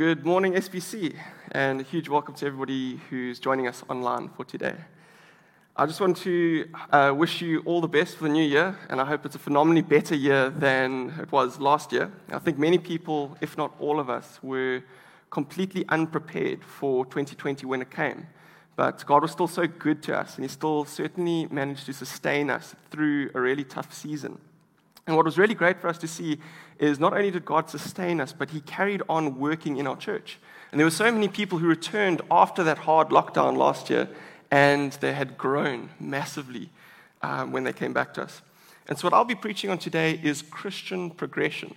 Good morning, SBC, and a huge welcome to everybody who's joining us online for today. I just want to uh, wish you all the best for the new year, and I hope it's a phenomenally better year than it was last year. I think many people, if not all of us, were completely unprepared for 2020 when it came. But God was still so good to us, and He still certainly managed to sustain us through a really tough season. And what was really great for us to see is not only did God sustain us, but He carried on working in our church. And there were so many people who returned after that hard lockdown last year, and they had grown massively um, when they came back to us. And so, what I'll be preaching on today is Christian progression.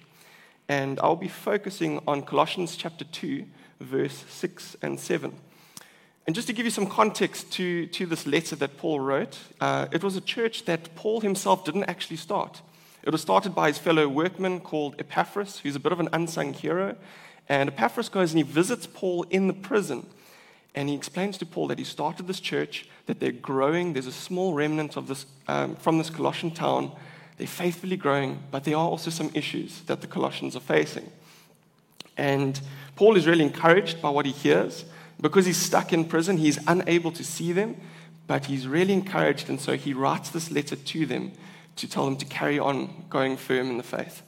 And I'll be focusing on Colossians chapter 2, verse 6 and 7. And just to give you some context to, to this letter that Paul wrote, uh, it was a church that Paul himself didn't actually start. It was started by his fellow workman called Epaphras, who's a bit of an unsung hero. And Epaphras goes and he visits Paul in the prison. And he explains to Paul that he started this church, that they're growing. There's a small remnant of this, um, from this Colossian town. They're faithfully growing, but there are also some issues that the Colossians are facing. And Paul is really encouraged by what he hears. Because he's stuck in prison, he's unable to see them, but he's really encouraged. And so he writes this letter to them to tell them to carry on going firm in the faith.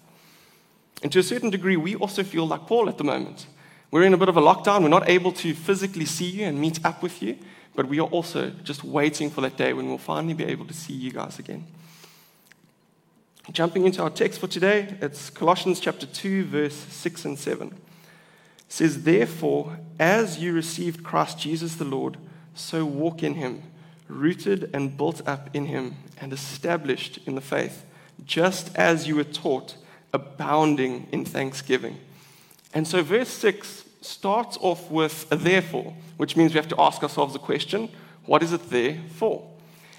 And to a certain degree, we also feel like Paul at the moment. We're in a bit of a lockdown. We're not able to physically see you and meet up with you, but we are also just waiting for that day when we'll finally be able to see you guys again. Jumping into our text for today, it's Colossians chapter 2, verse 6 and 7. It says, Therefore, as you received Christ Jesus the Lord, so walk in him rooted and built up in him and established in the faith, just as you were taught, abounding in thanksgiving. And so, verse 6 starts off with a therefore, which means we have to ask ourselves the question what is it there for?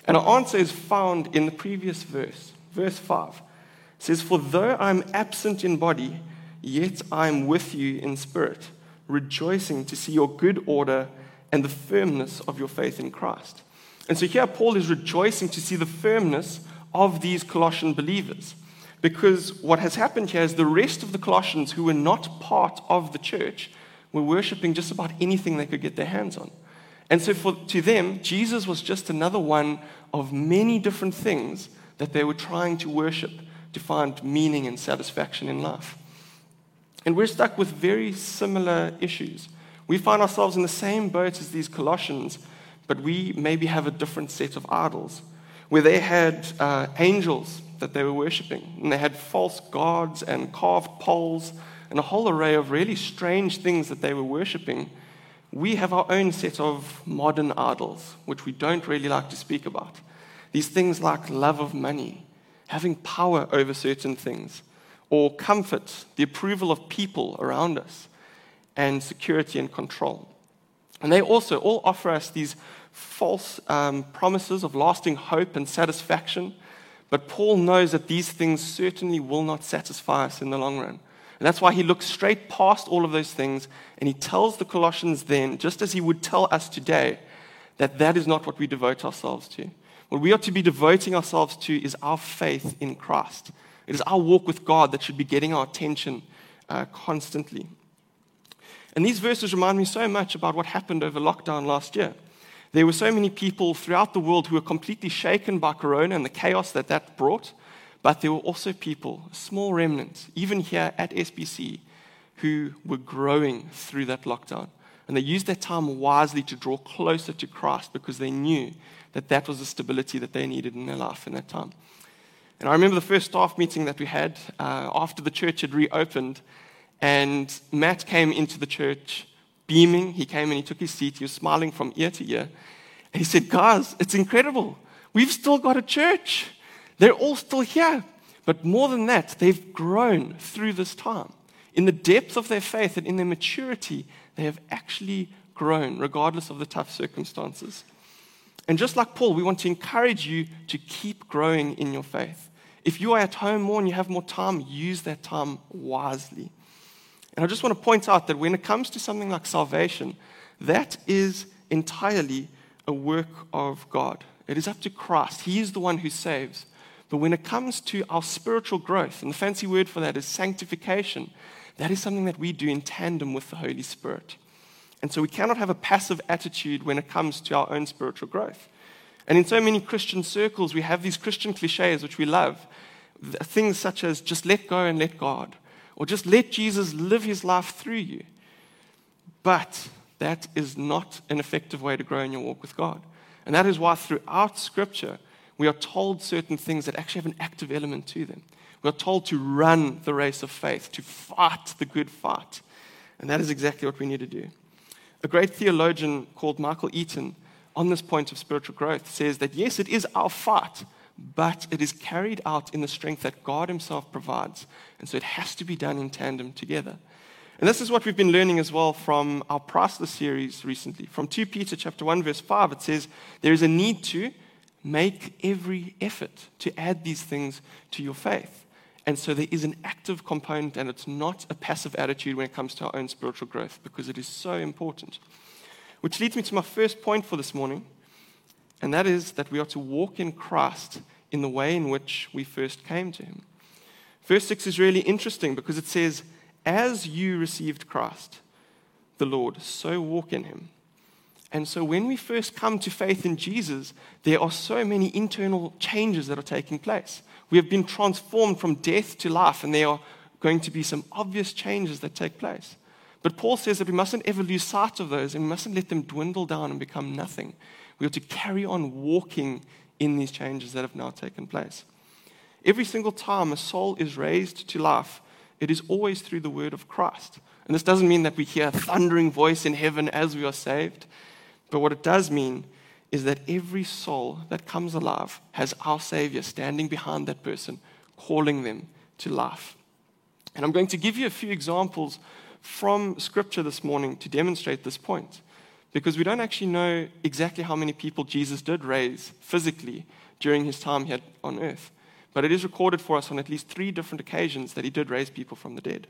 And our answer is found in the previous verse, verse 5. It says, For though I'm absent in body, yet I'm with you in spirit, rejoicing to see your good order and the firmness of your faith in Christ. And so here Paul is rejoicing to see the firmness of these Colossian believers. Because what has happened here is the rest of the Colossians who were not part of the church were worshiping just about anything they could get their hands on. And so for, to them, Jesus was just another one of many different things that they were trying to worship to find meaning and satisfaction in life. And we're stuck with very similar issues. We find ourselves in the same boat as these Colossians but we maybe have a different set of idols where they had uh, angels that they were worshipping, and they had false gods and carved poles and a whole array of really strange things that they were worshipping. We have our own set of modern idols, which we don't really like to speak about. These things like love of money, having power over certain things, or comfort, the approval of people around us, and security and control. And they also all offer us these false um, promises of lasting hope and satisfaction. But Paul knows that these things certainly will not satisfy us in the long run. And that's why he looks straight past all of those things and he tells the Colossians then, just as he would tell us today, that that is not what we devote ourselves to. What we ought to be devoting ourselves to is our faith in Christ. It is our walk with God that should be getting our attention uh, constantly. And these verses remind me so much about what happened over lockdown last year. There were so many people throughout the world who were completely shaken by Corona and the chaos that that brought, but there were also people, a small remnant, even here at SBC, who were growing through that lockdown. And they used their time wisely to draw closer to Christ because they knew that that was the stability that they needed in their life in that time. And I remember the first staff meeting that we had uh, after the church had reopened. And Matt came into the church beaming. He came and he took his seat. He was smiling from ear to ear. And he said, Guys, it's incredible. We've still got a church. They're all still here. But more than that, they've grown through this time. In the depth of their faith and in their maturity, they have actually grown, regardless of the tough circumstances. And just like Paul, we want to encourage you to keep growing in your faith. If you are at home more and you have more time, use that time wisely. And I just want to point out that when it comes to something like salvation, that is entirely a work of God. It is up to Christ. He is the one who saves. But when it comes to our spiritual growth, and the fancy word for that is sanctification, that is something that we do in tandem with the Holy Spirit. And so we cannot have a passive attitude when it comes to our own spiritual growth. And in so many Christian circles, we have these Christian cliches which we love. Things such as just let go and let God, or just let Jesus live his life through you. But that is not an effective way to grow in your walk with God. And that is why throughout Scripture, we are told certain things that actually have an active element to them. We are told to run the race of faith, to fight the good fight. And that is exactly what we need to do. A great theologian called Michael Eaton, on this point of spiritual growth, says that yes, it is our fight, but it is carried out in the strength that God Himself provides. And so it has to be done in tandem together. And this is what we've been learning as well from our priceless series recently. From 2 Peter chapter 1, verse 5, it says, There is a need to make every effort to add these things to your faith. And so there is an active component, and it's not a passive attitude when it comes to our own spiritual growth, because it is so important. Which leads me to my first point for this morning, and that is that we are to walk in Christ in the way in which we first came to Him. Verse 6 is really interesting because it says, As you received Christ, the Lord, so walk in Him. And so when we first come to faith in Jesus, there are so many internal changes that are taking place. We have been transformed from death to life, and there are going to be some obvious changes that take place. But Paul says that we mustn't ever lose sight of those, and we mustn't let them dwindle down and become nothing. We are to carry on walking in these changes that have now taken place. Every single time a soul is raised to life, it is always through the word of Christ. And this doesn't mean that we hear a thundering voice in heaven as we are saved, but what it does mean is that every soul that comes alive has our Savior standing behind that person, calling them to life. And I'm going to give you a few examples from Scripture this morning to demonstrate this point. Because we don't actually know exactly how many people Jesus did raise physically during his time here on earth. But it is recorded for us on at least three different occasions that he did raise people from the dead.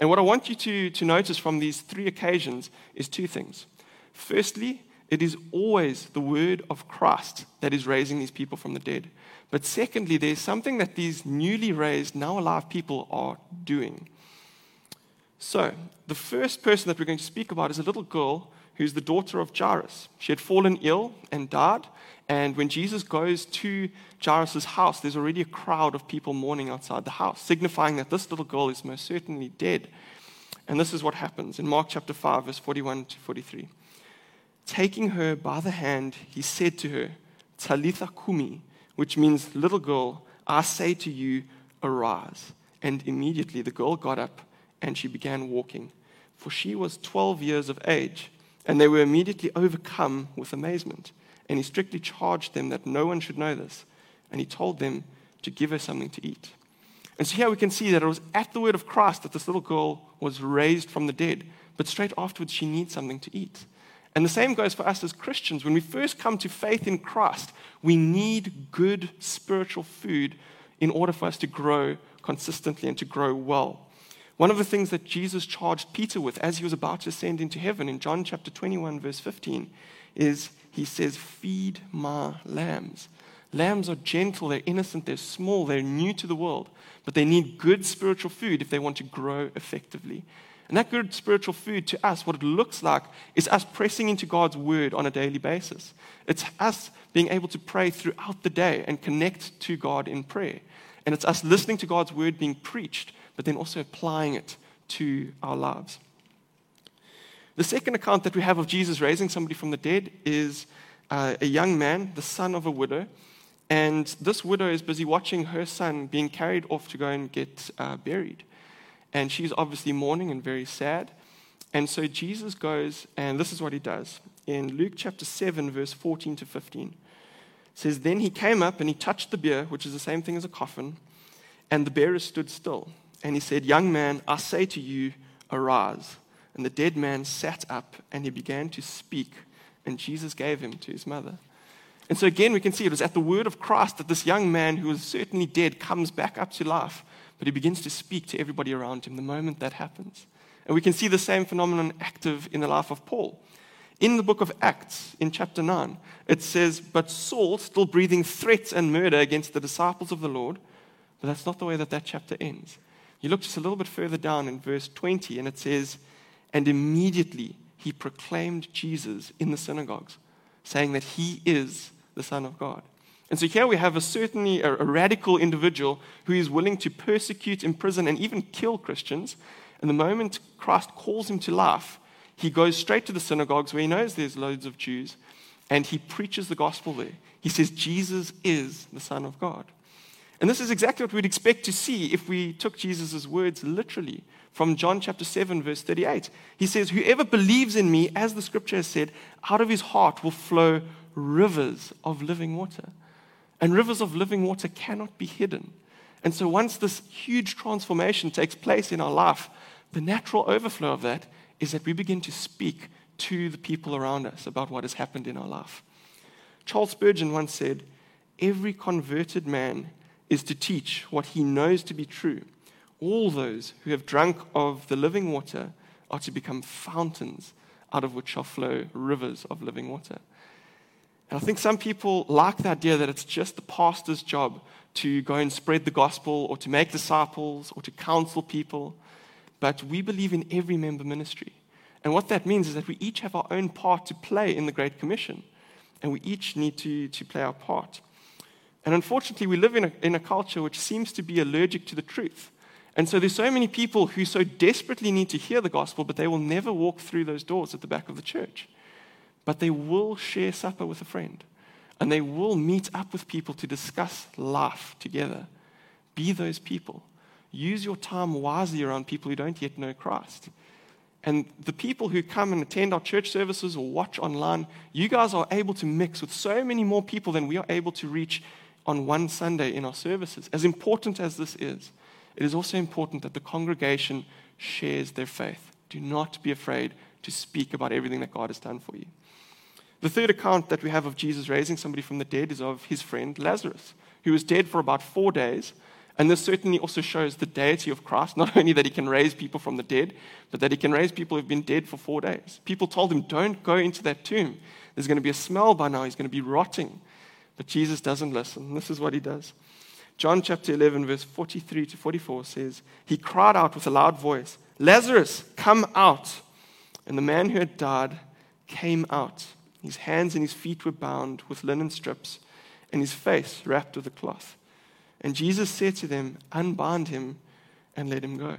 And what I want you to, to notice from these three occasions is two things. Firstly, it is always the word of Christ that is raising these people from the dead. But secondly, there's something that these newly raised, now alive people are doing. So, the first person that we're going to speak about is a little girl who's the daughter of Jairus. She had fallen ill and died. And when Jesus goes to Jairus' house, there's already a crowd of people mourning outside the house, signifying that this little girl is most certainly dead. And this is what happens in Mark chapter 5, verse 41 to 43. Taking her by the hand, he said to her, Talitha kumi, which means, little girl, I say to you, arise. And immediately the girl got up and she began walking, for she was 12 years of age. And they were immediately overcome with amazement. And he strictly charged them that no one should know this. And he told them to give her something to eat. And so here we can see that it was at the word of Christ that this little girl was raised from the dead. But straight afterwards, she needs something to eat. And the same goes for us as Christians. When we first come to faith in Christ, we need good spiritual food in order for us to grow consistently and to grow well. One of the things that Jesus charged Peter with as he was about to ascend into heaven in John chapter 21, verse 15, is he says, Feed my lambs. Lambs are gentle, they're innocent, they're small, they're new to the world, but they need good spiritual food if they want to grow effectively. And that good spiritual food to us, what it looks like, is us pressing into God's word on a daily basis. It's us being able to pray throughout the day and connect to God in prayer. And it's us listening to God's word being preached, but then also applying it to our lives. The second account that we have of Jesus raising somebody from the dead is uh, a young man, the son of a widow. And this widow is busy watching her son being carried off to go and get uh, buried. And she's obviously mourning and very sad. And so Jesus goes, and this is what he does. In Luke chapter 7, verse 14 to 15, it says, Then he came up and he touched the bier, which is the same thing as a coffin, and the bearer stood still. And he said, Young man, I say to you, arise. And the dead man sat up and he began to speak, and Jesus gave him to his mother. And so again, we can see it was at the word of Christ that this young man who was certainly dead comes back up to life but he begins to speak to everybody around him the moment that happens. And we can see the same phenomenon active in the life of Paul. In the book of Acts, in chapter 9, it says, But Saul, still breathing threats and murder against the disciples of the Lord, but that's not the way that that chapter ends. You look just a little bit further down in verse 20, and it says, And immediately he proclaimed Jesus in the synagogues, saying that he is the Son of God. And so here we have a certainly a, a radical individual who is willing to persecute, imprison, and even kill Christians. And the moment Christ calls him to life, he goes straight to the synagogues where he knows there's loads of Jews, and he preaches the gospel there. He says, Jesus is the Son of God. And this is exactly what we'd expect to see if we took Jesus' words literally from John chapter 7, verse 38. He says, Whoever believes in me, as the scripture has said, out of his heart will flow rivers of living water. And rivers of living water cannot be hidden. And so, once this huge transformation takes place in our life, the natural overflow of that is that we begin to speak to the people around us about what has happened in our life. Charles Spurgeon once said, Every converted man is to teach what he knows to be true. All those who have drunk of the living water are to become fountains out of which shall flow rivers of living water. And I think some people like the idea that it's just the pastor's job to go and spread the gospel or to make disciples or to counsel people. But we believe in every member ministry. And what that means is that we each have our own part to play in the Great Commission. And we each need to, to play our part. And unfortunately, we live in a, in a culture which seems to be allergic to the truth. And so there's so many people who so desperately need to hear the gospel, but they will never walk through those doors at the back of the church but they will share supper with a friend and they will meet up with people to discuss life together. Be those people. Use your time wisely around people who don't yet know Christ. And the people who come and attend our church services or watch online, you guys are able to mix with so many more people than we are able to reach on one Sunday in our services. As important as this is, it is also important that the congregation shares their faith. Do not be afraid to speak about everything that God has done for you. The third account that we have of Jesus raising somebody from the dead is of his friend Lazarus, who was dead for about four days. And this certainly also shows the deity of Christ, not only that he can raise people from the dead, but that he can raise people who've been dead for four days. People told him, Don't go into that tomb. There's going to be a smell by now. He's going to be rotting. But Jesus doesn't listen. This is what he does. John chapter 11, verse 43 to 44 says, He cried out with a loud voice, Lazarus, come out. And the man who had died came out his hands and his feet were bound with linen strips, and his face wrapped with a cloth. And Jesus said to them, Unbind him and let him go.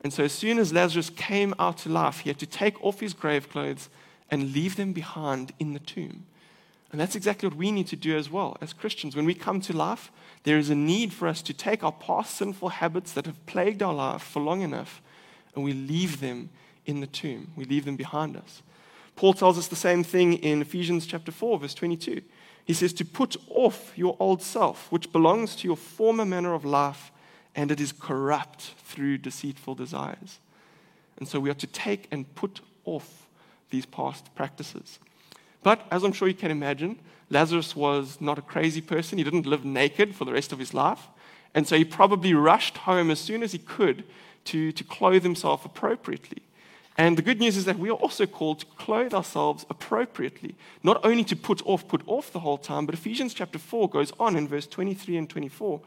And so, as soon as Lazarus came out to life, he had to take off his grave clothes and leave them behind in the tomb. And that's exactly what we need to do as well as Christians. When we come to life, there is a need for us to take our past sinful habits that have plagued our life for long enough and we leave them in the tomb. We leave them behind us. Paul tells us the same thing in Ephesians chapter 4, verse 22. He says, To put off your old self, which belongs to your former manner of life, and it is corrupt through deceitful desires. And so we are to take and put off these past practices. But as I'm sure you can imagine, Lazarus was not a crazy person. He didn't live naked for the rest of his life. And so he probably rushed home as soon as he could to, to clothe himself appropriately. And the good news is that we are also called to clothe ourselves appropriately, not only to put off, put off the whole time, but Ephesians chapter 4 goes on in verse 23 and 24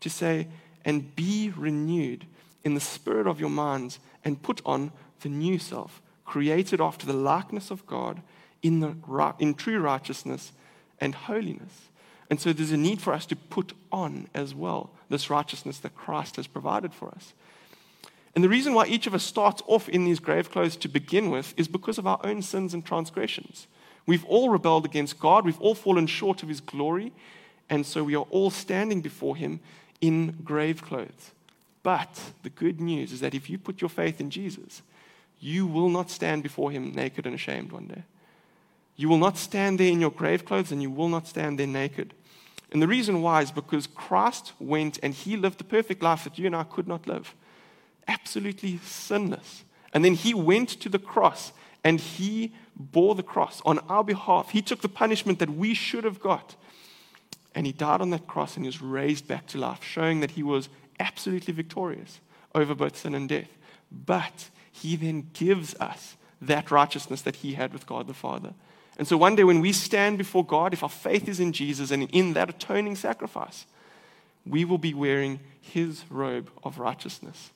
to say, and be renewed in the spirit of your minds and put on the new self, created after the likeness of God in, the, in true righteousness and holiness. And so there's a need for us to put on as well this righteousness that Christ has provided for us. And the reason why each of us starts off in these grave clothes to begin with is because of our own sins and transgressions. We've all rebelled against God, we've all fallen short of His glory, and so we are all standing before Him in grave clothes. But the good news is that if you put your faith in Jesus, you will not stand before Him naked and ashamed one day. You will not stand there in your grave clothes, and you will not stand there naked. And the reason why is because Christ went and He lived the perfect life that you and I could not live absolutely sinless. And then he went to the cross and he bore the cross on our behalf. He took the punishment that we should have got. And he died on that cross and he was raised back to life, showing that he was absolutely victorious over both sin and death. But he then gives us that righteousness that he had with God the Father. And so one day when we stand before God, if our faith is in Jesus and in that atoning sacrifice, we will be wearing his robe of righteousness.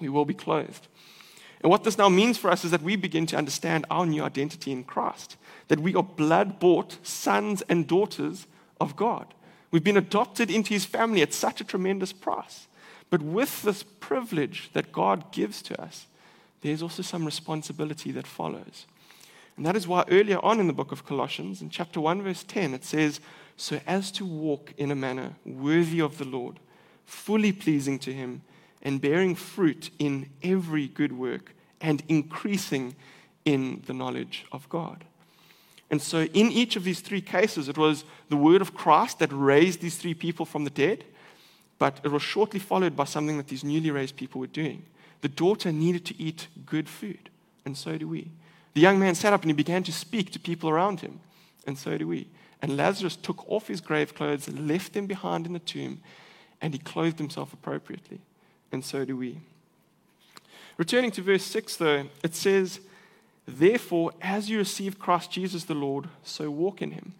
We will be clothed. And what this now means for us is that we begin to understand our new identity in Christ, that we are blood bought sons and daughters of God. We've been adopted into his family at such a tremendous price. But with this privilege that God gives to us, there's also some responsibility that follows. And that is why earlier on in the book of Colossians, in chapter 1, verse 10, it says, So as to walk in a manner worthy of the Lord, fully pleasing to him, and bearing fruit in every good work, and increasing in the knowledge of God. And so, in each of these three cases, it was the word of Christ that raised these three people from the dead, but it was shortly followed by something that these newly raised people were doing. The daughter needed to eat good food, and so do we. The young man sat up and he began to speak to people around him, and so do we. And Lazarus took off his grave clothes, left them behind in the tomb, and he clothed himself appropriately, and so do we. Returning to verse 6, though, it says, Therefore, as you receive Christ Jesus the Lord, so walk in him.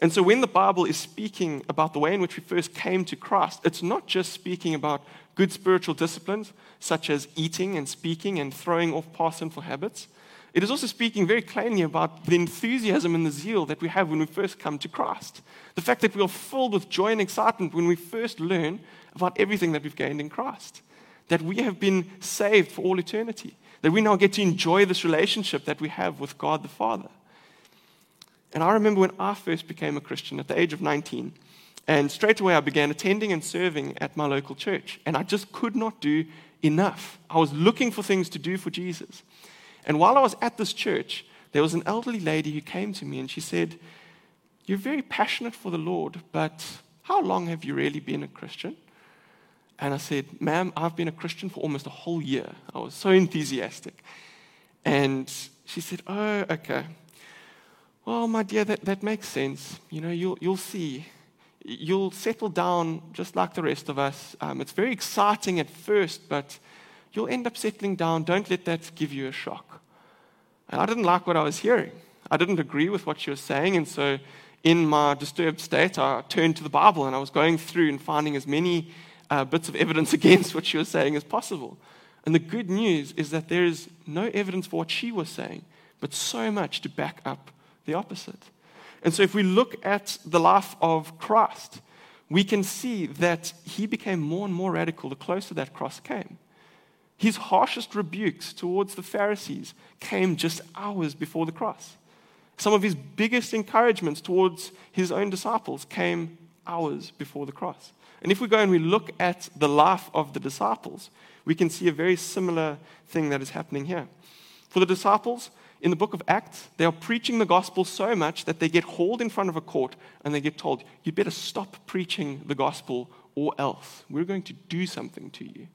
And so, when the Bible is speaking about the way in which we first came to Christ, it's not just speaking about good spiritual disciplines, such as eating and speaking and throwing off past sinful habits. It is also speaking very plainly about the enthusiasm and the zeal that we have when we first come to Christ. The fact that we are filled with joy and excitement when we first learn about everything that we've gained in Christ. That we have been saved for all eternity. That we now get to enjoy this relationship that we have with God the Father. And I remember when I first became a Christian at the age of 19. And straight away, I began attending and serving at my local church. And I just could not do enough. I was looking for things to do for Jesus. And while I was at this church, there was an elderly lady who came to me and she said, You're very passionate for the Lord, but how long have you really been a Christian? And I said, Ma'am, I've been a Christian for almost a whole year. I was so enthusiastic. And she said, Oh, okay. Well, my dear, that, that makes sense. You know, you'll, you'll see. You'll settle down just like the rest of us. Um, it's very exciting at first, but you'll end up settling down. Don't let that give you a shock. And I didn't like what I was hearing. I didn't agree with what she was saying. And so, in my disturbed state, I turned to the Bible and I was going through and finding as many uh, bits of evidence against what she was saying as possible. And the good news is that there is no evidence for what she was saying, but so much to back up the opposite. And so, if we look at the life of Christ, we can see that he became more and more radical the closer that cross came. His harshest rebukes towards the Pharisees came just hours before the cross. Some of his biggest encouragements towards his own disciples came hours before the cross. And if we go and we look at the life of the disciples, we can see a very similar thing that is happening here. For the disciples, in the book of Acts, they are preaching the gospel so much that they get hauled in front of a court and they get told, You better stop preaching the gospel or else we're going to do something to you.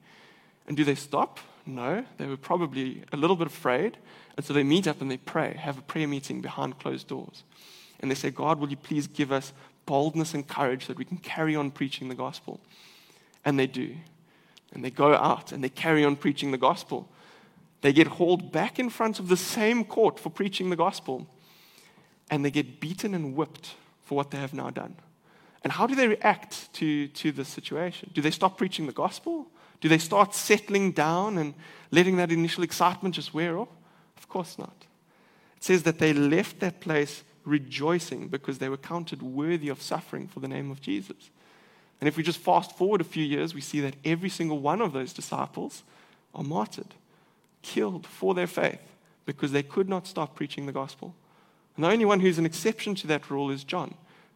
And do they stop? No. They were probably a little bit afraid. And so they meet up and they pray, have a prayer meeting behind closed doors. And they say, God, will you please give us boldness and courage so that we can carry on preaching the gospel? And they do. And they go out and they carry on preaching the gospel. They get hauled back in front of the same court for preaching the gospel. And they get beaten and whipped for what they have now done. And how do they react to, to this situation? Do they stop preaching the gospel? Do they start settling down and letting that initial excitement just wear off? Of course not. It says that they left that place rejoicing because they were counted worthy of suffering for the name of Jesus. And if we just fast forward a few years, we see that every single one of those disciples are martyred, killed for their faith because they could not stop preaching the gospel. And the only one who's an exception to that rule is John,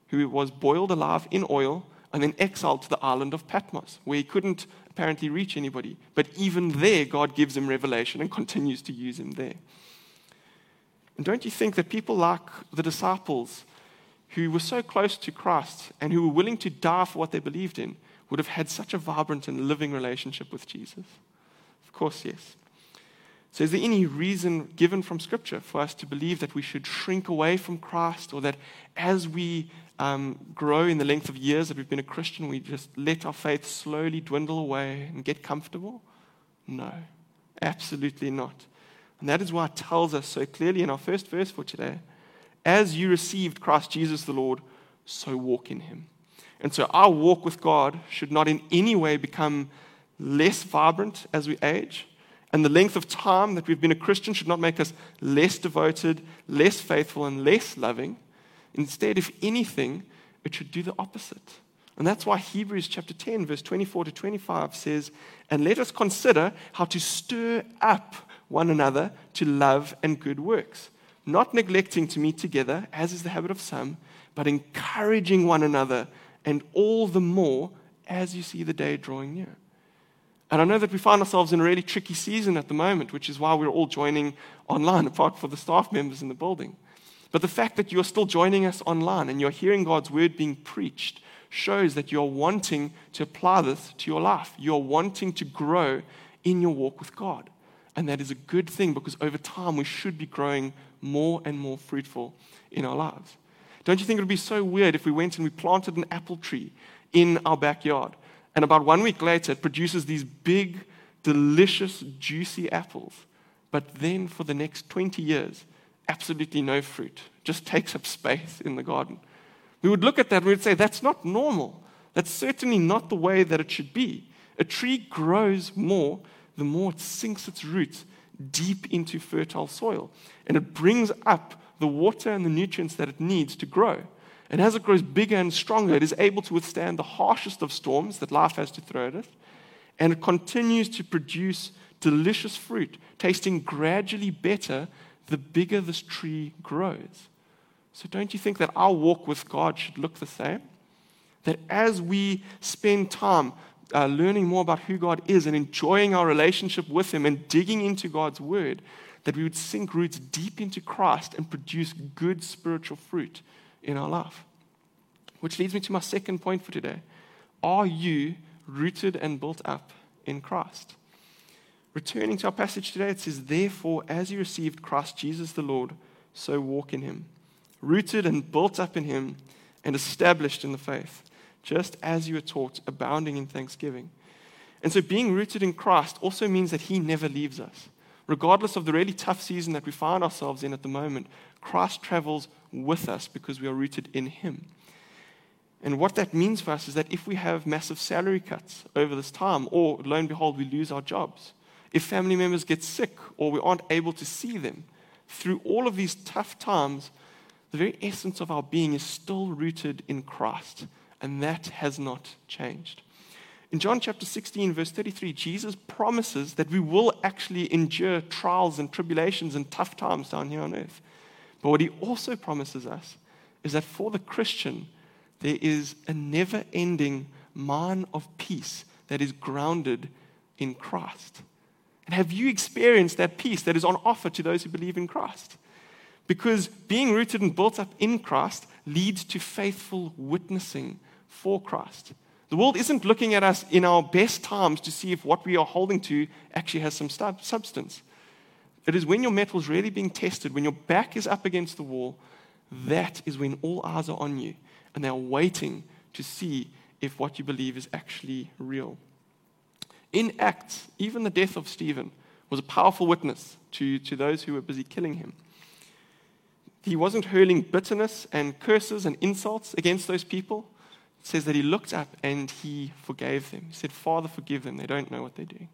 who was boiled alive in oil and then exiled to the island of Patmos, where he couldn't apparently reach anybody. But even there, God gives him revelation and continues to use him there. And don't you think that people like the disciples who were so close to Christ and who were willing to die for what they believed in would have had such a vibrant and living relationship with Jesus? Of course, yes. So, is there any reason given from Scripture for us to believe that we should shrink away from Christ or that as we um, grow in the length of years that we've been a Christian, we just let our faith slowly dwindle away and get comfortable? No, absolutely not. And that is why it tells us so clearly in our first verse for today as you received Christ Jesus the Lord, so walk in him. And so our walk with God should not in any way become less vibrant as we age. And the length of time that we've been a Christian should not make us less devoted, less faithful, and less loving. Instead, if anything, it should do the opposite. And that's why Hebrews chapter 10, verse 24 to 25 says, And let us consider how to stir up one another to love and good works, not neglecting to meet together, as is the habit of some, but encouraging one another, and all the more as you see the day drawing near. And I know that we find ourselves in a really tricky season at the moment, which is why we're all joining online, apart from the staff members in the building. But the fact that you're still joining us online and you're hearing God's word being preached shows that you're wanting to apply this to your life. You're wanting to grow in your walk with God. And that is a good thing because over time we should be growing more and more fruitful in our lives. Don't you think it would be so weird if we went and we planted an apple tree in our backyard? And about one week later, it produces these big, delicious, juicy apples. But then for the next 20 years, absolutely no fruit, just takes up space in the garden. We would look at that and we'd say, that's not normal. That's certainly not the way that it should be. A tree grows more the more it sinks its roots deep into fertile soil. And it brings up the water and the nutrients that it needs to grow. And as it grows bigger and stronger, it is able to withstand the harshest of storms that life has to throw at it. And it continues to produce delicious fruit, tasting gradually better the bigger this tree grows. So, don't you think that our walk with God should look the same? That as we spend time uh, learning more about who God is and enjoying our relationship with Him and digging into God's Word, that we would sink roots deep into Christ and produce good spiritual fruit in our life. Which leads me to my second point for today. Are you rooted and built up in Christ? Returning to our passage today, it says, Therefore, as you received Christ Jesus the Lord, so walk in him, rooted and built up in him, and established in the faith, just as you were taught, abounding in thanksgiving. And so, being rooted in Christ also means that he never leaves us. Regardless of the really tough season that we find ourselves in at the moment, Christ travels with us because we are rooted in him. And what that means for us is that if we have massive salary cuts over this time, or lo and behold, we lose our jobs, if family members get sick or we aren't able to see them, through all of these tough times, the very essence of our being is still rooted in Christ, and that has not changed. In John chapter 16, verse 33, Jesus promises that we will actually endure trials and tribulations and tough times down here on earth. But what he also promises us is that for the Christian, there is a never ending mine of peace that is grounded in Christ. And have you experienced that peace that is on offer to those who believe in Christ? Because being rooted and built up in Christ leads to faithful witnessing for Christ. The world isn't looking at us in our best times to see if what we are holding to actually has some substance. It is when your mettle is really being tested, when your back is up against the wall, that is when all eyes are on you and they are waiting to see if what you believe is actually real. In Acts, even the death of Stephen was a powerful witness to, to those who were busy killing him. He wasn't hurling bitterness and curses and insults against those people. It says that he looked up and he forgave them. He said, Father, forgive them. They don't know what they're doing.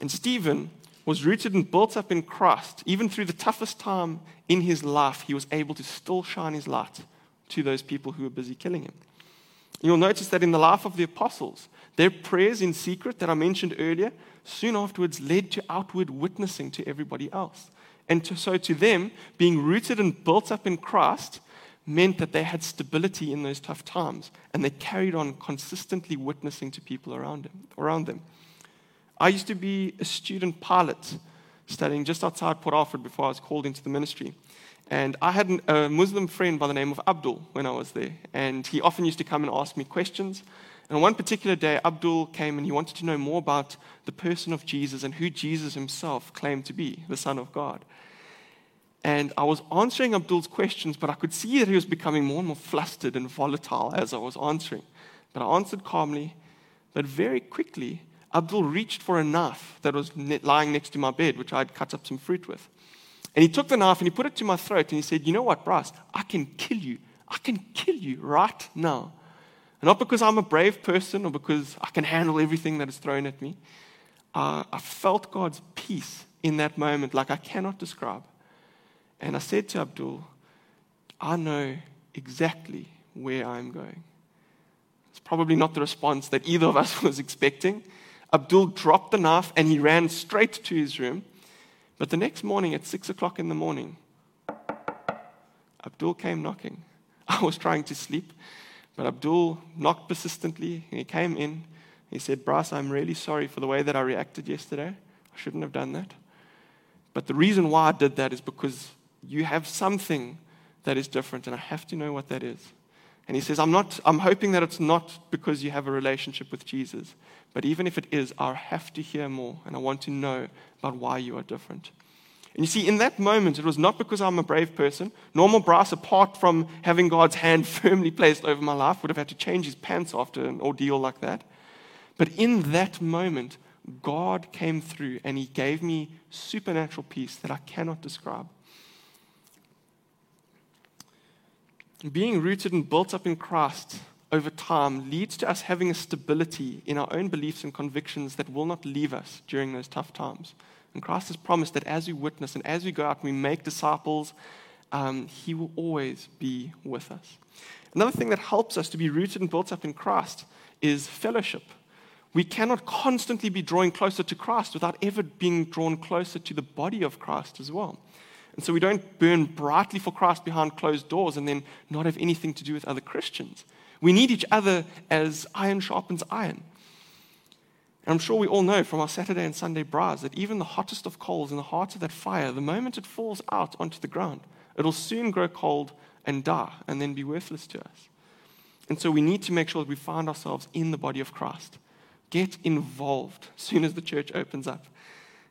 And Stephen was rooted and built up in Christ. Even through the toughest time in his life, he was able to still shine his light to those people who were busy killing him. You'll notice that in the life of the apostles, their prayers in secret that I mentioned earlier soon afterwards led to outward witnessing to everybody else. And to, so to them, being rooted and built up in Christ meant that they had stability in those tough times and they carried on consistently witnessing to people around, them, around them. I used to be a student pilot studying just outside Port Alfred before I was called into the ministry. And I had a Muslim friend by the name of Abdul when I was there. And he often used to come and ask me questions. And on one particular day, Abdul came and he wanted to know more about the person of Jesus and who Jesus himself claimed to be, the Son of God. And I was answering Abdul's questions, but I could see that he was becoming more and more flustered and volatile as I was answering. But I answered calmly. But very quickly, Abdul reached for a knife that was lying next to my bed, which I had cut up some fruit with. And he took the knife and he put it to my throat and he said, You know what, Bryce? I can kill you. I can kill you right now. Not because I'm a brave person or because I can handle everything that is thrown at me. Uh, I felt God's peace in that moment like I cannot describe. And I said to Abdul, I know exactly where I'm going. It's probably not the response that either of us was expecting. Abdul dropped the knife and he ran straight to his room. But the next morning at six o'clock in the morning, Abdul came knocking. I was trying to sleep, but Abdul knocked persistently. And he came in. He said, Bryce, I'm really sorry for the way that I reacted yesterday. I shouldn't have done that. But the reason why I did that is because you have something that is different, and I have to know what that is. And he says, I'm, not, I'm hoping that it's not because you have a relationship with Jesus, but even if it is, I have to hear more, and I want to know about why you are different. And you see, in that moment, it was not because I'm a brave person. Normal Bryce, apart from having God's hand firmly placed over my life, would have had to change his pants after an ordeal like that. But in that moment, God came through and he gave me supernatural peace that I cannot describe. Being rooted and built up in Christ over time leads to us having a stability in our own beliefs and convictions that will not leave us during those tough times. And Christ has promised that as we witness and as we go out and we make disciples, um, He will always be with us. Another thing that helps us to be rooted and built up in Christ is fellowship. We cannot constantly be drawing closer to Christ without ever being drawn closer to the body of Christ as well. And so we don't burn brightly for Christ behind closed doors and then not have anything to do with other Christians. We need each other as iron sharpens iron. And I'm sure we all know from our Saturday and Sunday braais that even the hottest of coals in the heart of that fire, the moment it falls out onto the ground, it'll soon grow cold and die and then be worthless to us. And so we need to make sure that we find ourselves in the body of Christ. Get involved as soon as the church opens up.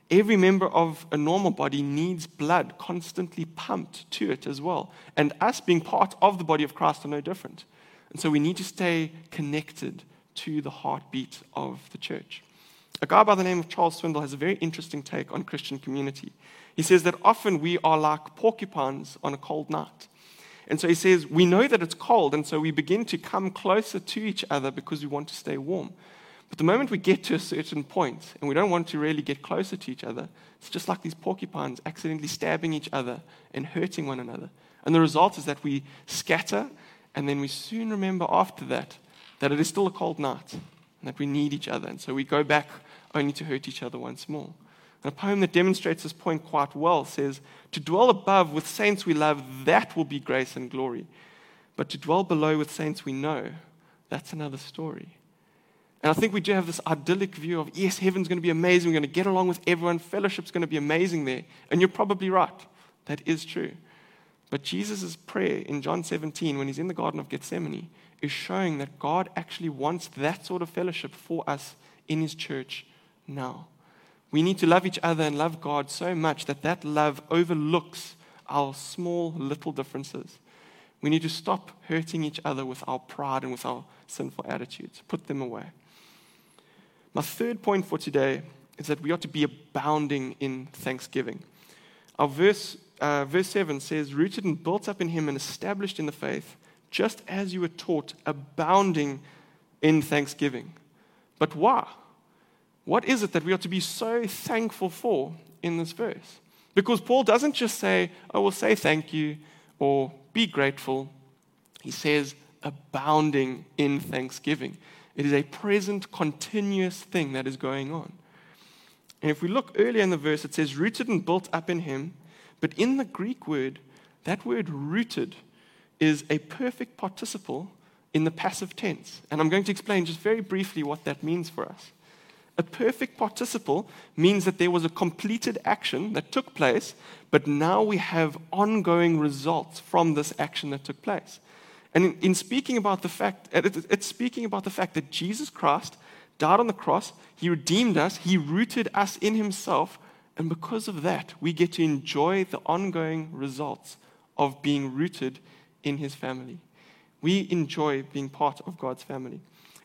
Every member of a normal body needs blood constantly pumped to it as well. And us being part of the body of Christ are no different. And so we need to stay connected to the heartbeat of the church. A guy by the name of Charles Swindoll has a very interesting take on Christian community. He says that often we are like porcupines on a cold night. And so he says, we know that it's cold, and so we begin to come closer to each other because we want to stay warm. But the moment we get to a certain point and we don't want to really get closer to each other, it's just like these porcupines accidentally stabbing each other and hurting one another. And the result is that we scatter and then we soon remember after that that it is still a cold night and that we need each other. And so we go back only to hurt each other once more. And a poem that demonstrates this point quite well says, To dwell above with saints we love, that will be grace and glory. But to dwell below with saints we know, that's another story. And I think we do have this idyllic view of, yes, heaven's going to be amazing. We're going to get along with everyone. Fellowship's going to be amazing there. And you're probably right. That is true. But Jesus' prayer in John 17, when he's in the Garden of Gethsemane, is showing that God actually wants that sort of fellowship for us in his church now. We need to love each other and love God so much that that love overlooks our small little differences. We need to stop hurting each other with our pride and with our sinful attitudes. Put them away. My third point for today is that we ought to be abounding in thanksgiving. Our verse, uh, verse 7 says, Rooted and built up in him and established in the faith, just as you were taught, abounding in thanksgiving. But why? What is it that we are to be so thankful for in this verse? Because Paul doesn't just say, I will say thank you or be grateful. He says, abounding in thanksgiving. It is a present, continuous thing that is going on. And if we look earlier in the verse, it says, rooted and built up in him. But in the Greek word, that word rooted is a perfect participle in the passive tense. And I'm going to explain just very briefly what that means for us. A perfect participle means that there was a completed action that took place, but now we have ongoing results from this action that took place. And in, in speaking about the fact, it's speaking about the fact that Jesus Christ died on the cross, He redeemed us, He rooted us in Himself, and because of that, we get to enjoy the ongoing results of being rooted in His family. We enjoy being part of God's family.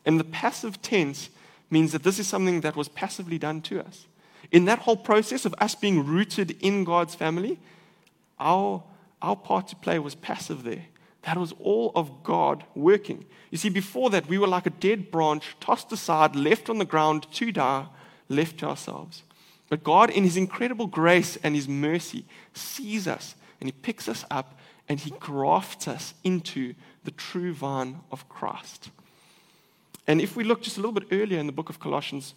And the passive tense means that this is something that was passively done to us. In that whole process of us being rooted in God's family, our, our part to play was passive there. That was all of God working. You see, before that, we were like a dead branch, tossed aside, left on the ground to die, left to ourselves. But God, in His incredible grace and His mercy, sees us and He picks us up and He grafts us into the true vine of Christ. And if we look just a little bit earlier in the book of Colossians,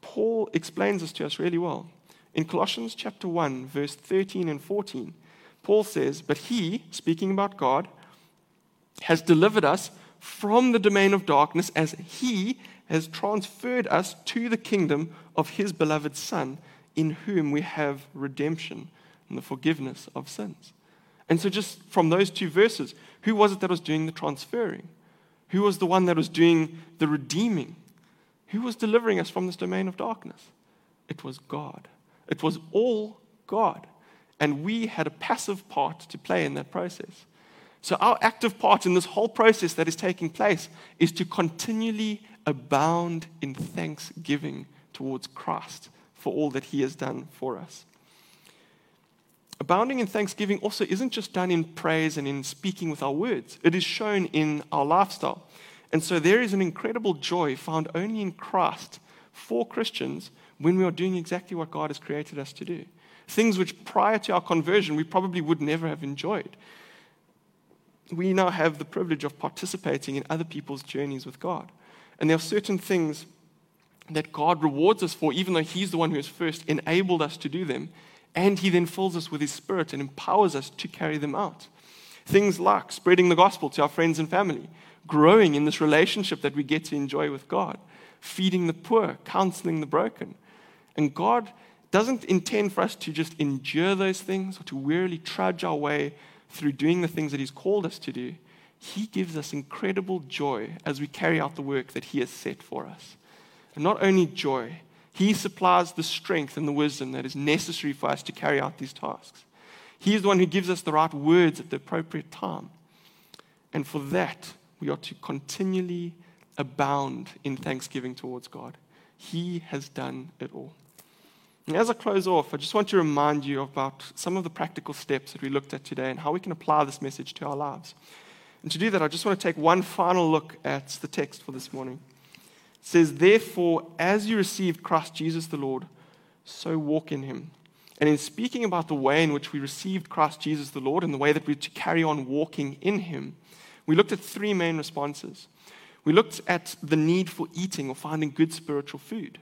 Paul explains this to us really well. In Colossians chapter 1, verse 13 and 14, Paul says, But he, speaking about God, has delivered us from the domain of darkness as he has transferred us to the kingdom of his beloved Son, in whom we have redemption and the forgiveness of sins. And so, just from those two verses, who was it that was doing the transferring? Who was the one that was doing the redeeming? Who was delivering us from this domain of darkness? It was God. It was all God. And we had a passive part to play in that process. So, our active part in this whole process that is taking place is to continually abound in thanksgiving towards Christ for all that He has done for us. Abounding in thanksgiving also isn't just done in praise and in speaking with our words, it is shown in our lifestyle. And so there is an incredible joy found only in Christ for Christians when we are doing exactly what God has created us to do. Things which prior to our conversion we probably would never have enjoyed. We now have the privilege of participating in other people's journeys with God. And there are certain things that God rewards us for, even though He's the one who has first enabled us to do them. And He then fills us with His Spirit and empowers us to carry them out. Things like spreading the gospel to our friends and family, growing in this relationship that we get to enjoy with God, feeding the poor, counseling the broken. And God doesn't intend for us to just endure those things or to wearily trudge our way through doing the things that He's called us to do. He gives us incredible joy as we carry out the work that He has set for us. And not only joy, He supplies the strength and the wisdom that is necessary for us to carry out these tasks. He is the one who gives us the right words at the appropriate time. And for that, we are to continually abound in thanksgiving towards God. He has done it all. And as I close off, I just want to remind you about some of the practical steps that we looked at today and how we can apply this message to our lives. And to do that, I just want to take one final look at the text for this morning. Says, Therefore, as you received Christ Jesus the Lord, so walk in him. And in speaking about the way in which we received Christ Jesus the Lord and the way that we're to carry on walking in him, we looked at three main responses. We looked at the need for eating or finding good spiritual food.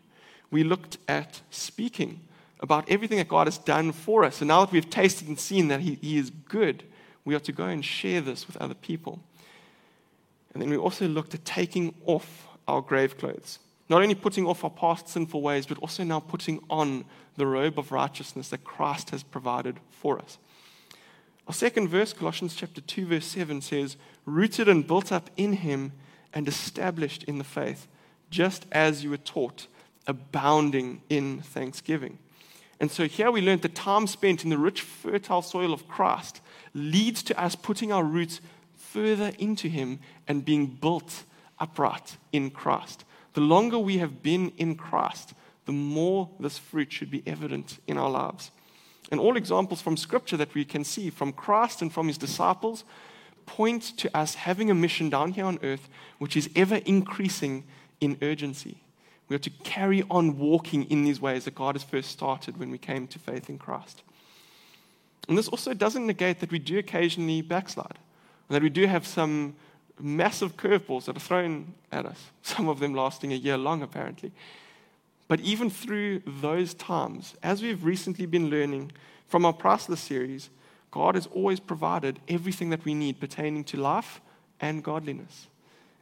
We looked at speaking about everything that God has done for us. And now that we've tasted and seen that He, he is good, we are to go and share this with other people. And then we also looked at taking off our grave clothes. Not only putting off our past sinful ways, but also now putting on the robe of righteousness that Christ has provided for us. Our second verse, Colossians chapter 2, verse 7 says, Rooted and built up in him and established in the faith, just as you were taught, abounding in thanksgiving. And so here we learned that time spent in the rich, fertile soil of Christ leads to us putting our roots further into him and being built upright in Christ. The longer we have been in Christ, the more this fruit should be evident in our lives. And all examples from Scripture that we can see from Christ and from his disciples point to us having a mission down here on earth which is ever increasing in urgency. We are to carry on walking in these ways that God has first started when we came to faith in Christ. And this also doesn't negate that we do occasionally backslide, that we do have some massive curveballs that are thrown at us, some of them lasting a year long, apparently. But even through those times, as we've recently been learning from our Priceless series, God has always provided everything that we need pertaining to life and godliness.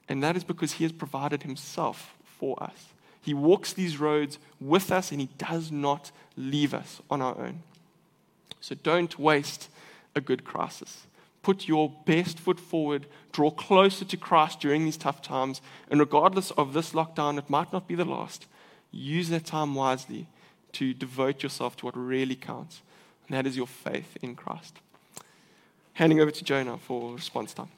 And that is because He has provided Himself for us. He walks these roads with us and He does not leave us on our own. So don't waste a good crisis. Put your best foot forward, draw closer to Christ during these tough times, and regardless of this lockdown, it might not be the last use that time wisely to devote yourself to what really counts, and that is your faith in Christ. Handing over to Jonah for response time.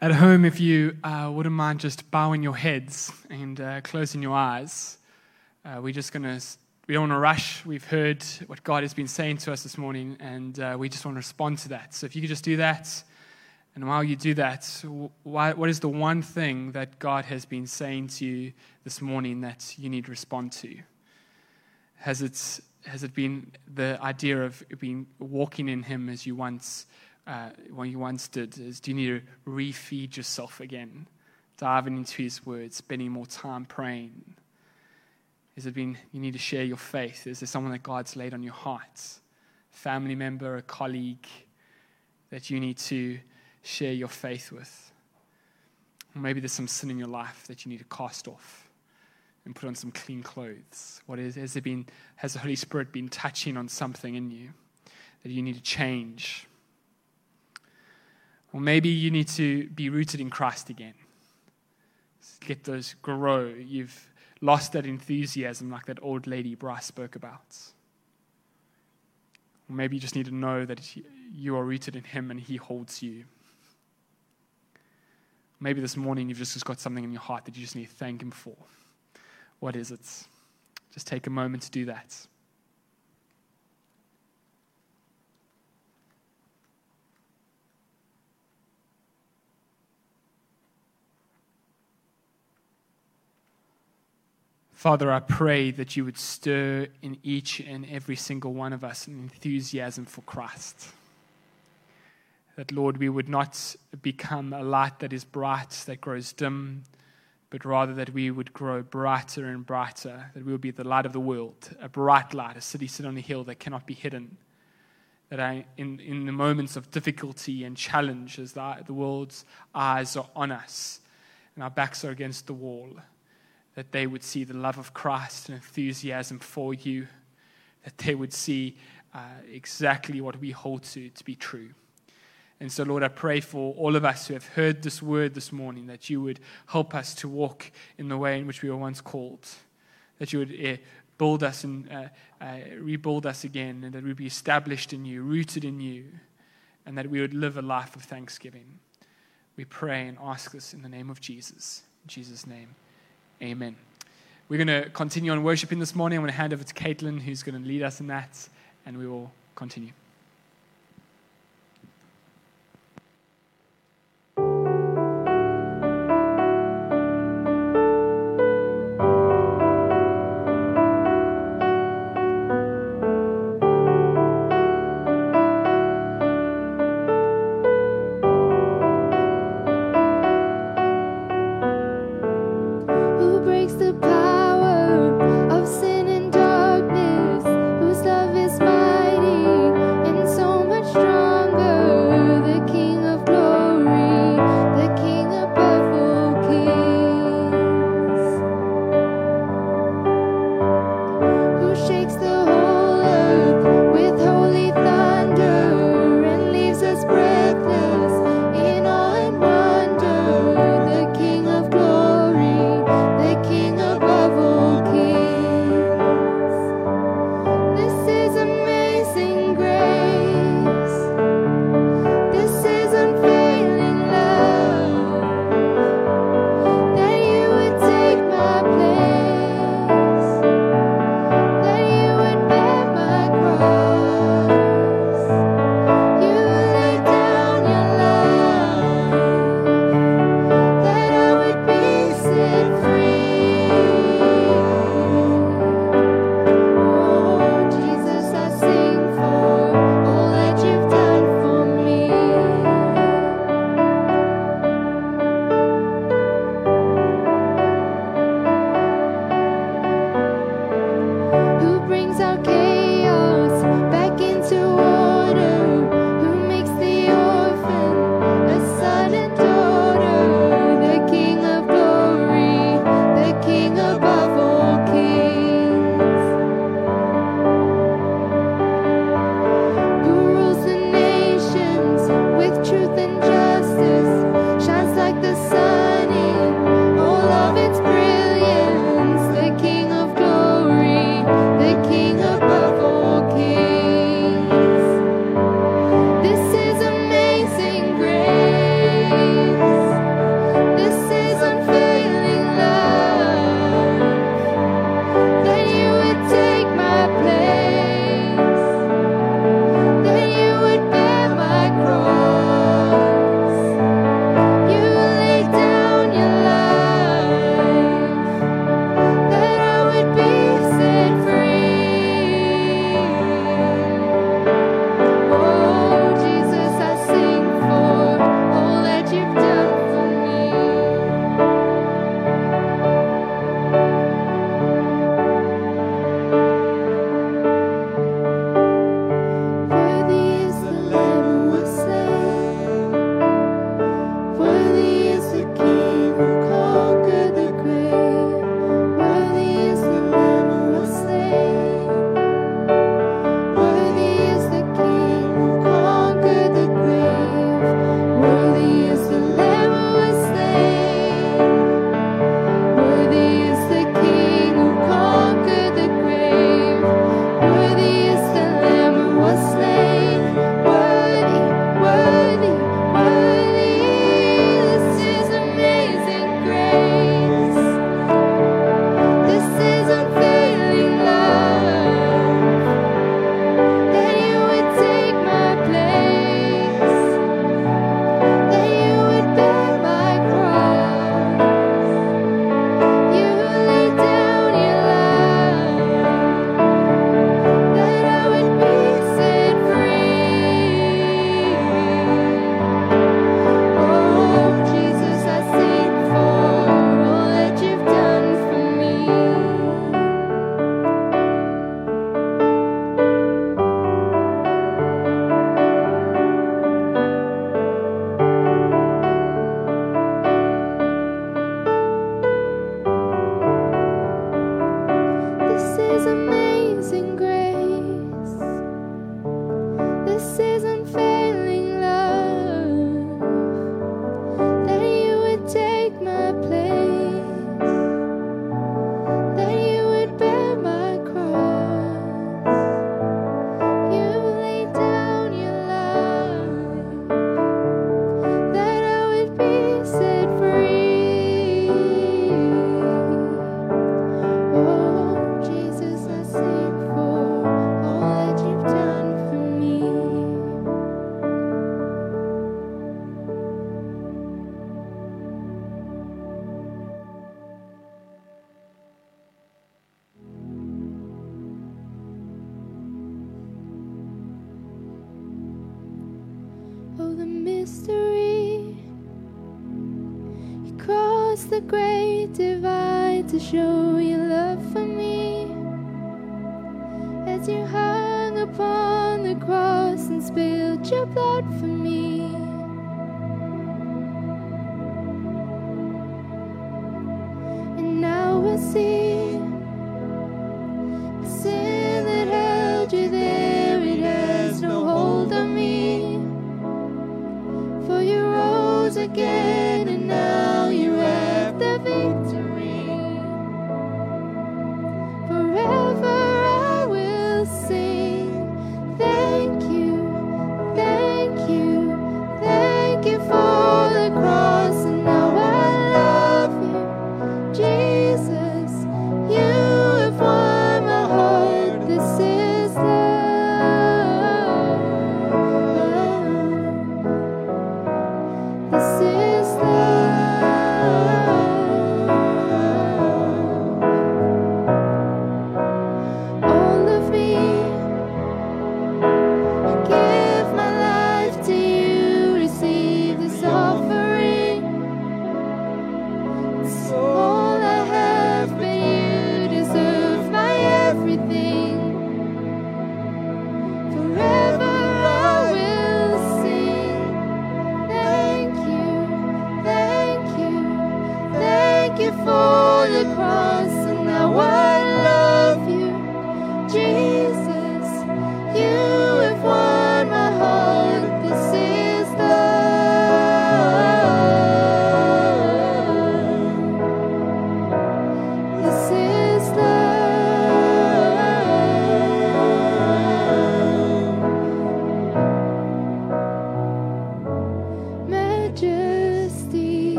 At home, if you uh, wouldn't mind just bowing your heads and uh, closing your eyes, uh, we're just going to we don't want to rush. We've heard what God has been saying to us this morning, and uh, we just want to respond to that. So if you could just do that, and while you do that, why, what is the one thing that God has been saying to you this morning that you need to respond to? Has it, has it been the idea of being walking in Him as you once, uh, when you once did? Is, do you need to refeed yourself again, diving into His Word, spending more time praying? Has it been you need to share your faith? Is there someone that God's laid on your heart? Family member, a colleague that you need to share your faith with? Or maybe there's some sin in your life that you need to cast off and put on some clean clothes. What is has there been has the Holy Spirit been touching on something in you that you need to change? Or maybe you need to be rooted in Christ again. Get those grow. You've lost that enthusiasm like that old lady Bryce spoke about. Maybe you just need to know that you are rooted in Him and He holds you. Maybe this morning you've just got something in your heart that you just need to thank Him for. What is it? Just take a moment to do that. Father, I pray that you would stir in each and every single one of us an enthusiasm for Christ. That, Lord, we would not become a light that is bright, that grows dim, but rather that we would grow brighter and brighter, that we would be the light of the world, a bright light, a city set on a hill that cannot be hidden. That I, in, in the moments of difficulty and challenge, as the, the world's eyes are on us and our backs are against the wall, that they would see the love of Christ and enthusiasm for you, that they would see uh, exactly what we hold to to be true. And so, Lord, I pray for all of us who have heard this word this morning that you would help us to walk in the way in which we were once called, that you would uh, build us and uh, uh, rebuild us again, and that we'd be established in you, rooted in you, and that we would live a life of thanksgiving. We pray and ask this in the name of Jesus. In Jesus' name. Amen. We're going to continue on worshiping this morning. I'm going to hand over to Caitlin, who's going to lead us in that, and we will continue.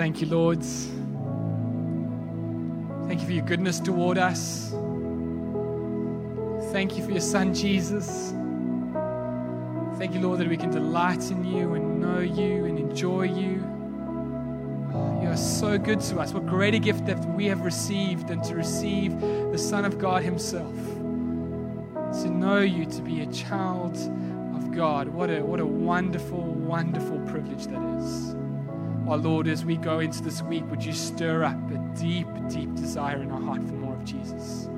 Thank you, Lord. Thank you for your goodness toward us. Thank you for your Son, Jesus. Thank you, Lord, that we can delight in you and know you and enjoy you. You are so good to us. What greater gift that we have received than to receive the Son of God Himself. To know you, to be a child of God. What a, what a wonderful, wonderful privilege that is. Our Lord, as we go into this week, would you stir up a deep, deep desire in our heart for more of Jesus?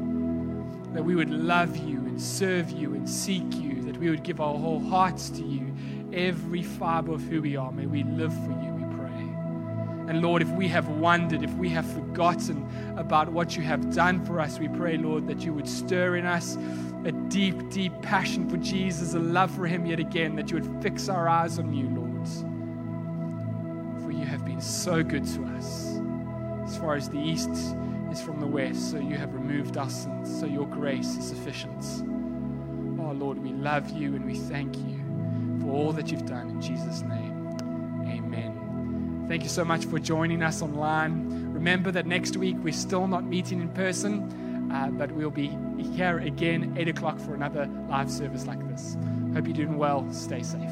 That we would love you and serve you and seek you, that we would give our whole hearts to you, every fiber of who we are. May we live for you, we pray. And Lord, if we have wondered, if we have forgotten about what you have done for us, we pray, Lord, that you would stir in us a deep, deep passion for Jesus, a love for him yet again, that you would fix our eyes on you, Lord. So good to us. As far as the east is from the west, so you have removed us, and so your grace is sufficient. Oh, Lord, we love you and we thank you for all that you've done. In Jesus' name, amen. Thank you so much for joining us online. Remember that next week we're still not meeting in person, uh, but we'll be here again, 8 o'clock, for another live service like this. Hope you're doing well. Stay safe.